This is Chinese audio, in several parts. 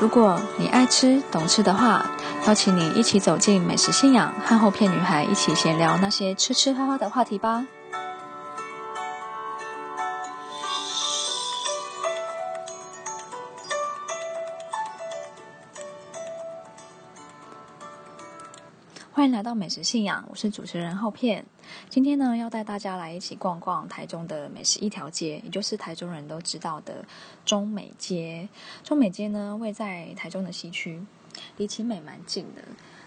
如果你爱吃、懂吃的话，邀请你一起走进美食信仰，和后片女孩一起闲聊那些吃吃喝喝的话题吧。欢迎来到美食信仰，我是主持人后片。今天呢，要带大家来一起逛逛台中的美食一条街，也就是台中人都知道的中美街。中美街呢，位在台中的西区，离奇美蛮近的。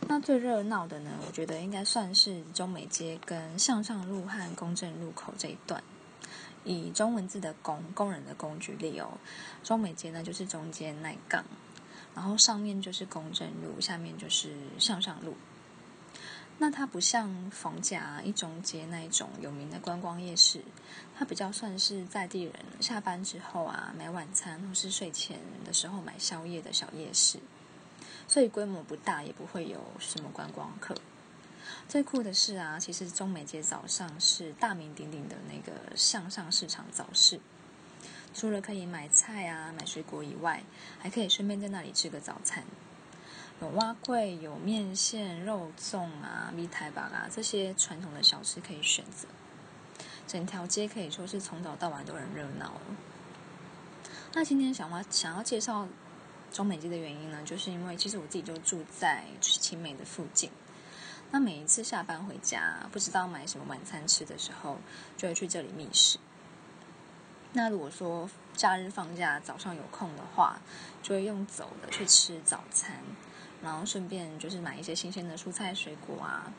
那最热闹的呢，我觉得应该算是中美街跟向上路和公正路口这一段。以中文字的“工”工人的“工”举例哦，中美街呢就是中间那杠，然后上面就是公正路，下面就是向上路。那它不像逢甲一中街那一种有名的观光夜市，它比较算是在地人下班之后啊买晚餐或是睡前的时候买宵夜的小夜市，所以规模不大，也不会有什么观光客。最酷的是啊，其实中美街早上是大名鼎鼎的那个向上市场早市，除了可以买菜啊买水果以外，还可以顺便在那里吃个早餐。有蛙桂，有面线、肉粽啊、米台吧啊，这些传统的小吃可以选择。整条街可以说是从早到晚都很热闹。那今天想要想要介绍中美街的原因呢，就是因为其实我自己就住在青美的附近。那每一次下班回家，不知道买什么晚餐吃的时候，就会去这里觅食。那如果说假日放假早上有空的话，就会用走的去吃早餐。然后顺便就是买一些新鲜的蔬菜水果啊，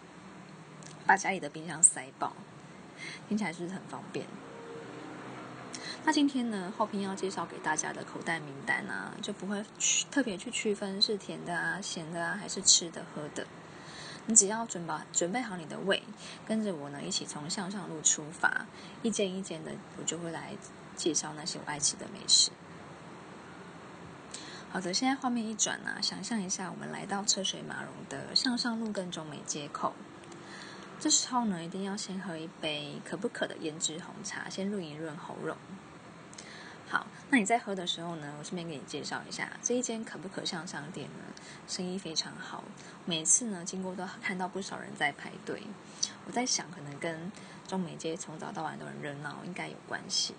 把家里的冰箱塞爆，听起来是不是很方便？那今天呢，后平要介绍给大家的口袋名单啊，就不会去特别去区分是甜的啊、咸的啊，还是吃的喝的。你只要准备准备好你的胃，跟着我呢一起从向上路出发，一间一间的，我就会来介绍那些我爱吃的美食。好的，现在画面一转啊，想象一下，我们来到车水马龙的向上路跟中美街口。这时候呢，一定要先喝一杯可不可的胭脂红茶，先润一润喉咙。好，那你在喝的时候呢，我顺便给你介绍一下，这一间可不可向上店呢，生意非常好，每次呢经过都看到不少人在排队。我在想，可能跟中美街从早到晚都很热闹，应该有关系。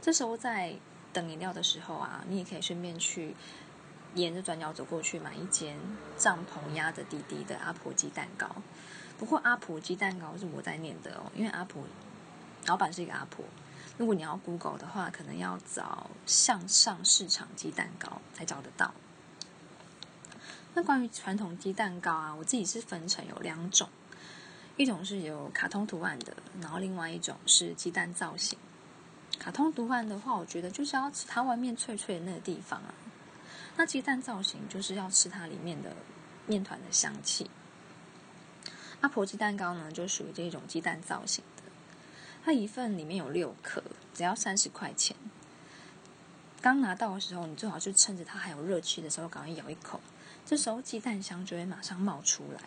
这时候在。等饮料的时候啊，你也可以顺便去沿着转角走过去买一间帐篷压着滴滴的阿婆鸡蛋糕。不过阿婆鸡蛋糕是我在念的哦，因为阿婆老板是一个阿婆。如果你要 Google 的话，可能要找向上市场鸡蛋糕才找得到。那关于传统鸡蛋糕啊，我自己是分成有两种，一种是有卡通图案的，然后另外一种是鸡蛋造型。卡通图案的话，我觉得就是要吃它外面脆脆的那个地方啊。那鸡蛋造型就是要吃它里面的面团的香气。阿婆鸡蛋糕呢，就属于这种鸡蛋造型的。它一份里面有六颗，只要三十块钱。刚拿到的时候，你最好就趁着它还有热气的时候，赶快咬一口。这时候鸡蛋香就会马上冒出来。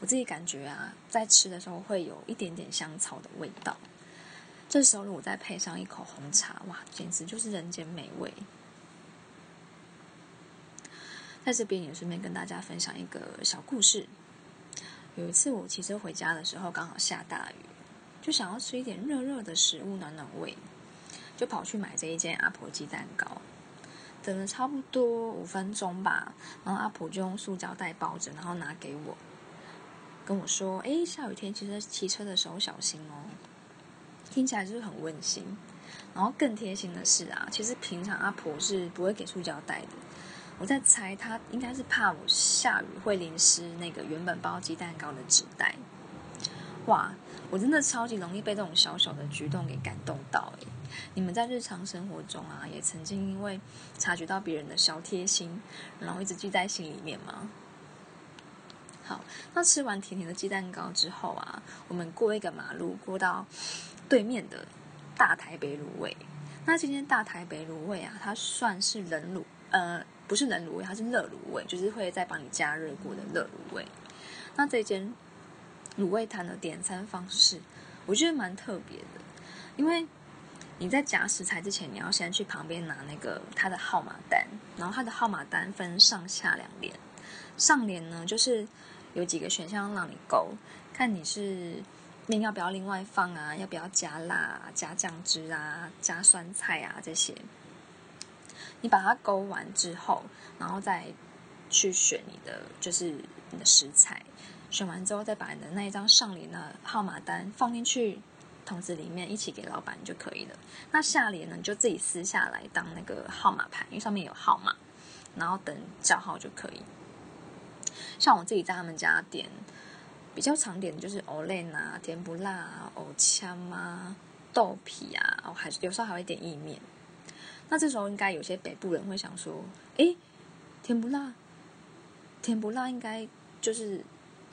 我自己感觉啊，在吃的时候会有一点点香草的味道。这时候，如果再配上一口红茶，哇，简直就是人间美味。在这边也顺便跟大家分享一个小故事。有一次我骑车回家的时候，刚好下大雨，就想要吃一点热热的食物暖暖胃，就跑去买这一件阿婆鸡蛋糕。等了差不多五分钟吧，然后阿婆就用塑胶袋包着，然后拿给我，跟我说：“哎，下雨天骑车骑车的时候小心哦。”听起来就是很温馨，然后更贴心的是啊，其实平常阿婆是不会给塑胶袋的。我在猜，她应该是怕我下雨会淋湿那个原本包鸡蛋糕的纸袋。哇，我真的超级容易被这种小小的举动给感动到诶，你们在日常生活中啊，也曾经因为察觉到别人的小贴心，然后一直记在心里面吗？好，那吃完甜甜的鸡蛋糕之后啊，我们过一个马路，过到。对面的大台北卤味，那今天大台北卤味啊，它算是冷卤，呃，不是冷卤味，它是热卤味，就是会再帮你加热过的热卤味。那这间卤味摊的点餐方式，我觉得蛮特别的，因为你在夹食材之前，你要先去旁边拿那个它的号码单，然后它的号码单分上下两联，上联呢就是有几个选项让你勾，看你是面要不要另外放啊，要不要加辣、加酱汁啊、加酸菜啊这些。你把它勾完之后，然后再去选你的就是你的食材，选完之后再把你的那一张上联的号码单放进去。筒子里面一起给老板就可以了。那下联呢，你就自己撕下来当那个号码牌，因为上面有号码，然后等叫号就可以。像我自己在他们家点，比较常点的就是藕类啊、甜不辣啊、藕枪啊、豆皮啊，哦，还是有时候还会点意面。那这时候应该有些北部人会想说：“诶，甜不辣，甜不辣应该就是。”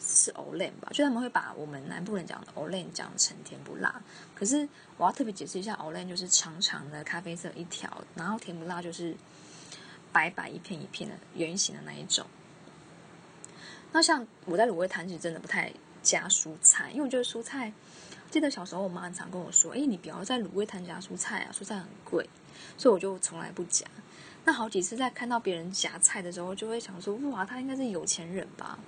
是 o l e n 吧，就他们会把我们南部人讲的 o l e n 讲成甜不辣。可是我要特别解释一下 o l e n 就是长长的咖啡色一条，然后甜不辣就是白白一片一片的圆形的那一种。那像我在卤味摊其实真的不太加蔬菜，因为我觉得蔬菜，记得小时候我妈常跟我说：“哎，你不要在卤味摊加蔬菜啊，蔬菜很贵。”所以我就从来不夹。那好几次在看到别人夹菜的时候，就会想说：“哇，他应该是有钱人吧？”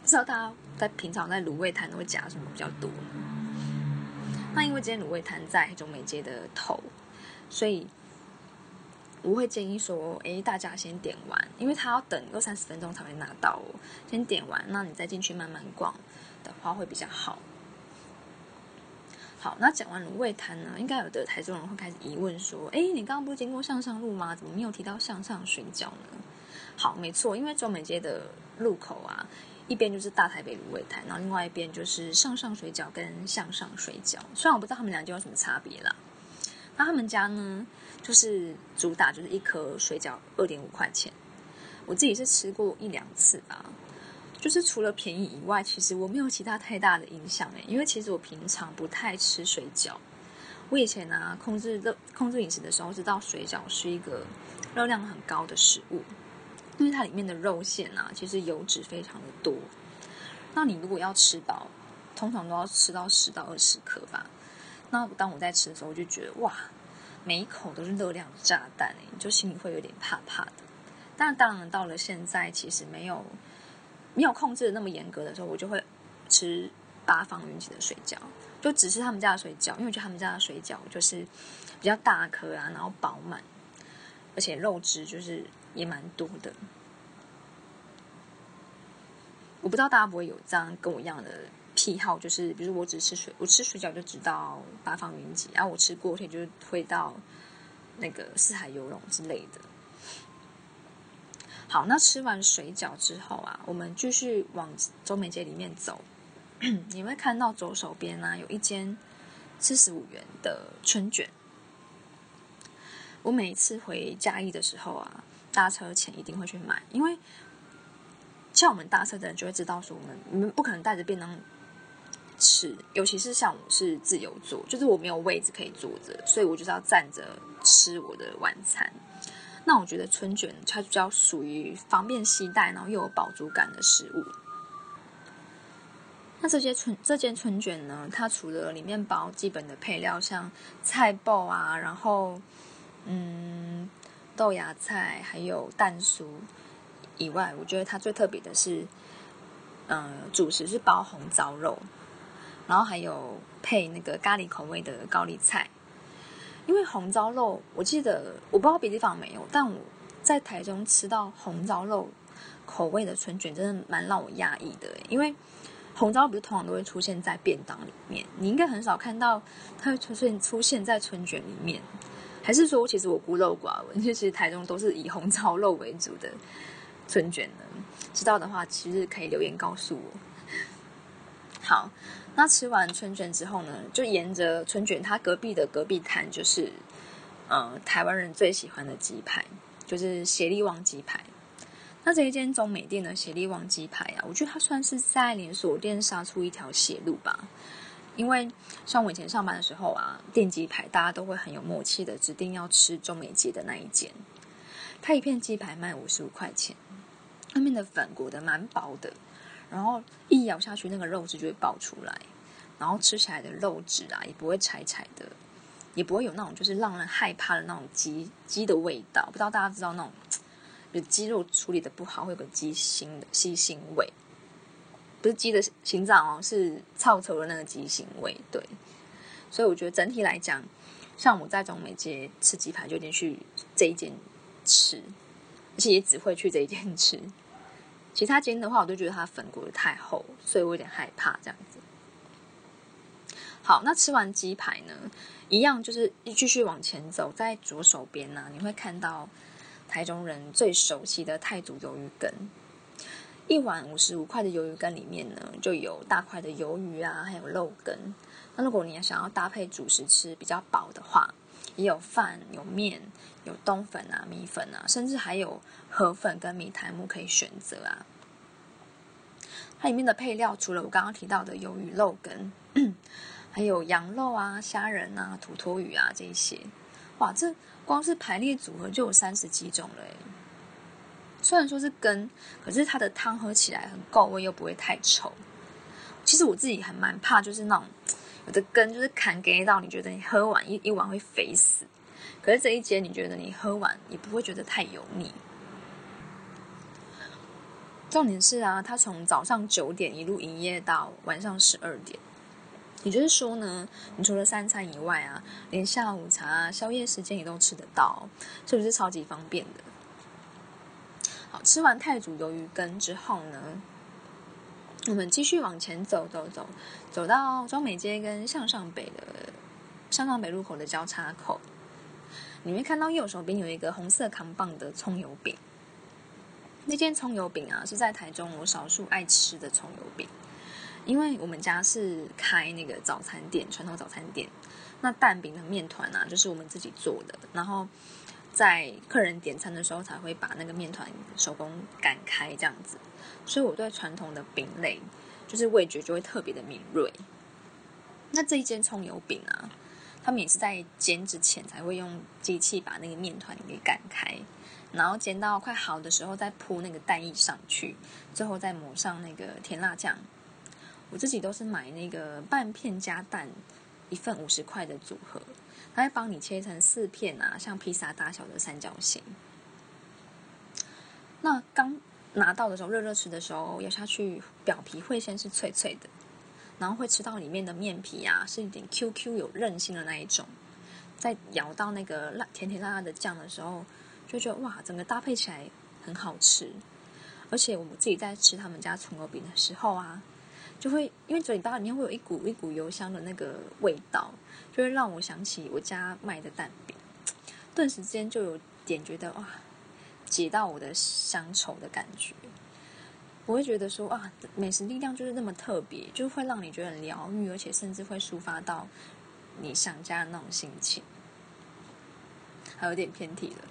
不知道大家在平常在卤味摊都会夹什么比较多？那因为今天卤味摊在中美街的头，所以我会建议说：哎，大家先点完，因为他要等二三十分钟才会拿到哦。先点完，那你再进去慢慢逛的话会比较好。好，那讲完卤味摊呢，应该有的台中人会开始疑问说：哎，你刚刚不是经过向上路吗？怎么没有提到向上水饺呢？好，没错，因为中美街的路口啊。一边就是大台北卤味摊，然后另外一边就是向上水饺跟向上水饺。虽然我不知道他们俩有什么差别啦。那他们家呢，就是主打就是一颗水饺二点五块钱。我自己是吃过一两次吧，就是除了便宜以外，其实我没有其他太大的影响诶。因为其实我平常不太吃水饺。我以前呢控制热控制饮食的时候，知道水饺是一个热量很高的食物。因为它里面的肉馅啊，其实油脂非常的多。那你如果要吃饱，通常都要吃到十到二十克吧。那当我在吃的时候，我就觉得哇，每一口都是热量炸弹哎，就心里会有点怕怕的。但当然到了现在，其实没有没有控制的那么严格的时候，我就会吃八方云集的水饺，就只是他们家的水饺，因为我觉得他们家的水饺就是比较大颗啊，然后饱满，而且肉质就是。也蛮多的，我不知道大家不会有这样跟我一样的癖好，就是比如我只吃水，我吃水饺就知道八方云集，然后我吃锅贴就会到那个四海游龙之类的。好，那吃完水饺之后啊，我们继续往中美街里面走，你会看到左手边呢有一间四十五元的春卷。我每一次回嘉义的时候啊。搭车前一定会去买，因为像我们搭车的人就会知道说，我们你们不可能带着便当吃，尤其是像我是自由坐，就是我没有位置可以坐着，所以我就是要站着吃我的晚餐。那我觉得春卷它比较属于方便携带，然后又有饱足感的食物。那这些春这件春卷呢，它除了里面包基本的配料，像菜爆啊，然后嗯。豆芽菜还有蛋酥以外，我觉得它最特别的是，嗯，主食是包红糟肉，然后还有配那个咖喱口味的高丽菜。因为红糟肉，我记得我不知道别地方没有，但我在台中吃到红糟肉口味的春卷，真的蛮让我讶异的。因为红糟不是通常都会出现在便当里面，你应该很少看到它会出现出现在春卷里面。还是说，其实我孤陋寡闻，其实台中都是以红糟肉为主的春卷呢。知道的话，其实可以留言告诉我。好，那吃完春卷之后呢，就沿着春卷，它隔壁的隔壁摊就是，呃，台湾人最喜欢的鸡排，就是协力旺鸡排。那这一间中美店的协力旺鸡排啊，我觉得它算是在连锁店杀出一条血路吧。因为像我以前上班的时候啊，电鸡排大家都会很有默契的指定要吃中美街的那一间，它一片鸡排卖五十五块钱，外面的粉裹的蛮薄的，然后一咬下去那个肉质就会爆出来，然后吃起来的肉质啊也不会柴柴的，也不会有那种就是让人害怕的那种鸡鸡的味道。不知道大家知道那种，比如鸡肉处理的不好，会有个鸡腥的鸡腥味，不是鸡的心脏哦，是臭臭的那个鸡腥味。对，所以我觉得整体来讲，像我在中美街吃鸡排，就一定去这一间吃，而且也只会去这一间吃。其他间的话，我都觉得它粉裹的太厚，所以我有点害怕这样子。好，那吃完鸡排呢，一样就是继续往前走，在左手边呢，你会看到台中人最熟悉的泰祖鱿鱼羹。一碗五十五块的鱿鱼羹里面呢，就有大块的鱿鱼啊，还有肉羹。那如果你想要搭配主食吃比较饱的话，也有饭、有面、有冬粉啊、米粉啊，甚至还有河粉跟米苔木可以选择啊。它里面的配料除了我刚刚提到的鱿鱼肉羹。还有羊肉啊、虾仁啊、土托鱼啊这一些，哇，这光是排列组合就有三十几种了诶。虽然说是羹，可是它的汤喝起来很够味，又不会太稠。其实我自己还蛮怕，就是那种我的根就是砍给到，你觉得你喝完一一碗会肥死。可是这一间，你觉得你喝完也不会觉得太油腻。重点是啊，它从早上九点一路营业到晚上十二点。也就是说呢，你除了三餐以外啊，连下午茶、啊宵夜时间也都吃得到，是不是超级方便的？好，吃完太祖鱿鱼羹之后呢，我们继续往前走走走，走到中美街跟向上北的向上北路口的交叉口，你会看到右手边有一个红色扛棒的葱油饼。那间葱油饼啊，是在台中我少数爱吃的葱油饼。因为我们家是开那个早餐店，传统早餐店，那蛋饼的面团啊，就是我们自己做的，然后在客人点餐的时候才会把那个面团手工擀开这样子，所以我对传统的饼类就是味觉就会特别的敏锐。那这一间葱油饼啊，他们也是在煎之前才会用机器把那个面团给擀开，然后煎到快好的时候再铺那个蛋液上去，最后再抹上那个甜辣酱。我自己都是买那个半片加蛋，一份五十块的组合，它会帮你切成四片啊，像披萨大小的三角形。那刚拿到的时候，热热吃的时候，咬下去表皮会先是脆脆的，然后会吃到里面的面皮啊，是一点 Q Q 有韧性的那一种。在咬到那个辣甜甜辣辣的酱的时候，就觉得哇，整个搭配起来很好吃。而且我们自己在吃他们家葱油饼的时候啊。就会因为嘴巴里面会有一股一股油香的那个味道，就会让我想起我家卖的蛋饼，顿时间就有点觉得哇，解到我的乡愁的感觉。我会觉得说啊，美食力量就是那么特别，就会让你觉得很疗愈，而且甚至会抒发到你想家的那种心情。还有点偏题了。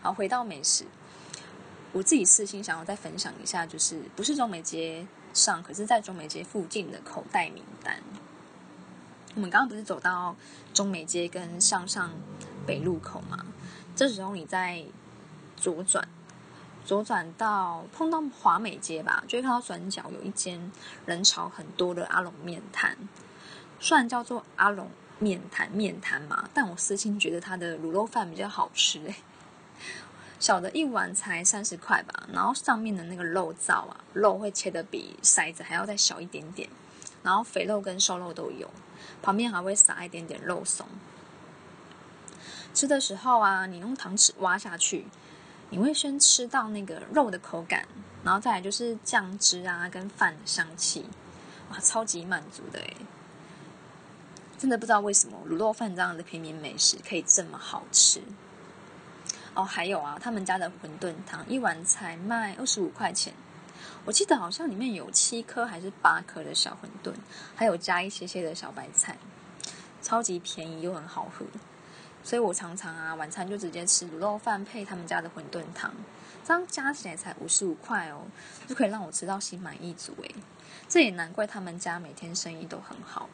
好，回到美食，我自己私心想要再分享一下，就是不是中美街。上可是，在中美街附近的口袋名单。我们刚刚不是走到中美街跟向上北路口吗？这时候你在左转，左转到碰到华美街吧，就会看到转角有一间人潮很多的阿龙面摊。虽然叫做阿龙面摊面摊嘛，但我私心觉得它的卤肉饭比较好吃诶。小的一碗才三十块吧，然后上面的那个肉燥啊，肉会切的比筛子还要再小一点点，然后肥肉跟瘦肉都有，旁边还会撒一点点肉松。吃的时候啊，你用糖匙挖下去，你会先吃到那个肉的口感，然后再来就是酱汁啊跟饭的香气，哇，超级满足的诶真的不知道为什么卤肉饭这样的平民美食可以这么好吃。哦，还有啊，他们家的馄饨汤一碗才卖二十五块钱，我记得好像里面有七颗还是八颗的小馄饨，还有加一些些的小白菜，超级便宜又很好喝，所以我常常啊晚餐就直接吃卤肉饭配他们家的馄饨汤，这样加起来才五十五块哦，就可以让我吃到心满意足诶。这也难怪他们家每天生意都很好，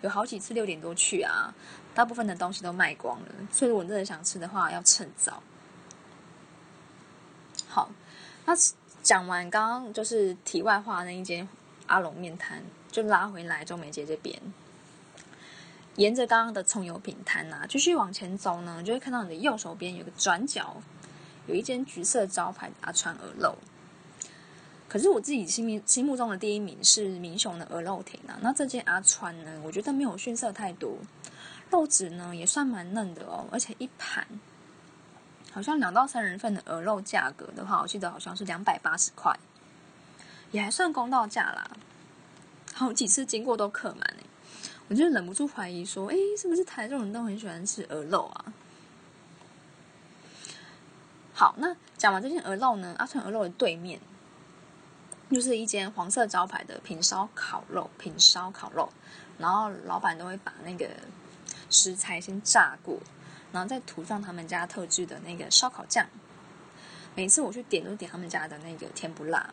有好几次六点多去啊，大部分的东西都卖光了，所以我真的想吃的话要趁早。好，那讲完刚刚就是题外话那一间阿龙面摊，就拉回来中美街这边。沿着刚刚的葱油饼摊呐，继续往前走呢，就会看到你的右手边有个转角，有一间橘色招牌阿川鹅肉。可是我自己心目心目中的第一名是明雄的鹅肉亭啊。那这间阿川呢，我觉得没有逊色太多，肉质呢也算蛮嫩的哦，而且一盘好像两到三人份的鹅肉价格的话，我记得好像是两百八十块，也还算公道价啦。好几次经过都客满哎，我就忍不住怀疑说，哎，是不是台中人都很喜欢吃鹅肉啊？好，那讲完这件鹅肉呢，阿川鹅肉的对面。就是一间黄色招牌的平烧烤肉，平烧烤肉，然后老板都会把那个食材先炸过，然后再涂上他们家特制的那个烧烤酱。每次我去点都点他们家的那个甜不辣，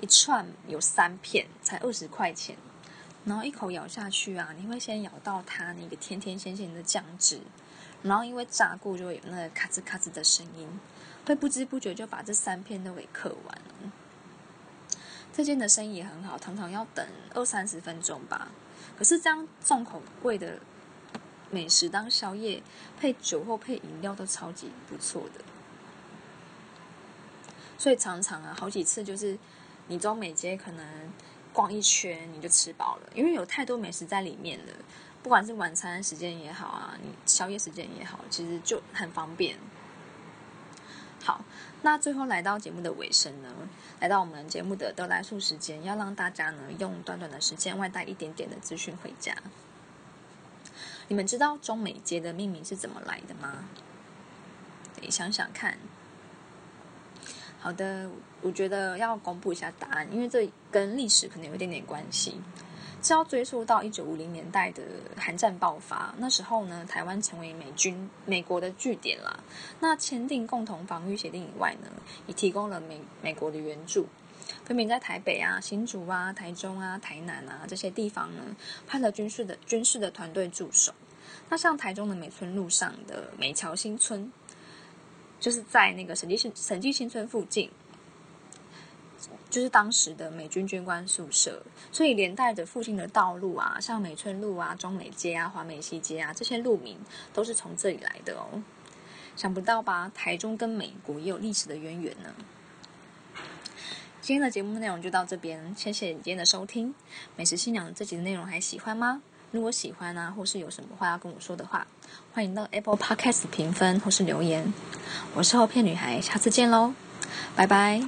一串有三片，才二十块钱。然后一口咬下去啊，你会先咬到它那个甜甜咸咸的酱汁，然后因为炸过就会有那个咔吱咔吱的声音，会不知不觉就把这三片都给嗑完了。这间的生意很好，常常要等二三十分钟吧。可是这样重口味的美食当宵夜，配酒或配饮料都超级不错的。所以常常啊，好几次就是你中美街可能逛一圈你就吃饱了，因为有太多美食在里面了。不管是晚餐时间也好啊，你宵夜时间也好，其实就很方便。好，那最后来到节目的尾声呢，来到我们节目的得来速时间，要让大家呢用短短的时间外带一点点的资讯回家。你们知道中美街的命名是怎么来的吗？你想想看。好的，我觉得要公布一下答案，因为这跟历史可能有一点点关系。是要追溯到一九五零年代的韩战爆发，那时候呢，台湾成为美军美国的据点啦。那签订共同防御协定以外呢，也提供了美美国的援助，分别在台北啊、新竹啊、台中啊、台南啊这些地方呢，派了军事的军事的团队驻守。那像台中的美村路上的美桥新村，就是在那个审计新审计新村附近。就是当时的美军军官宿舍，所以连带着附近的道路啊，像美村路啊、中美街啊、华美西街啊，这些路名都是从这里来的哦。想不到吧？台中跟美国也有历史的渊源呢。今天的节目内容就到这边，谢谢你今天的收听。美食新娘这集的内容还喜欢吗？如果喜欢啊，或是有什么话要跟我说的话，欢迎到 Apple Podcast 评分或是留言。我是后片女孩，下次见喽，拜拜。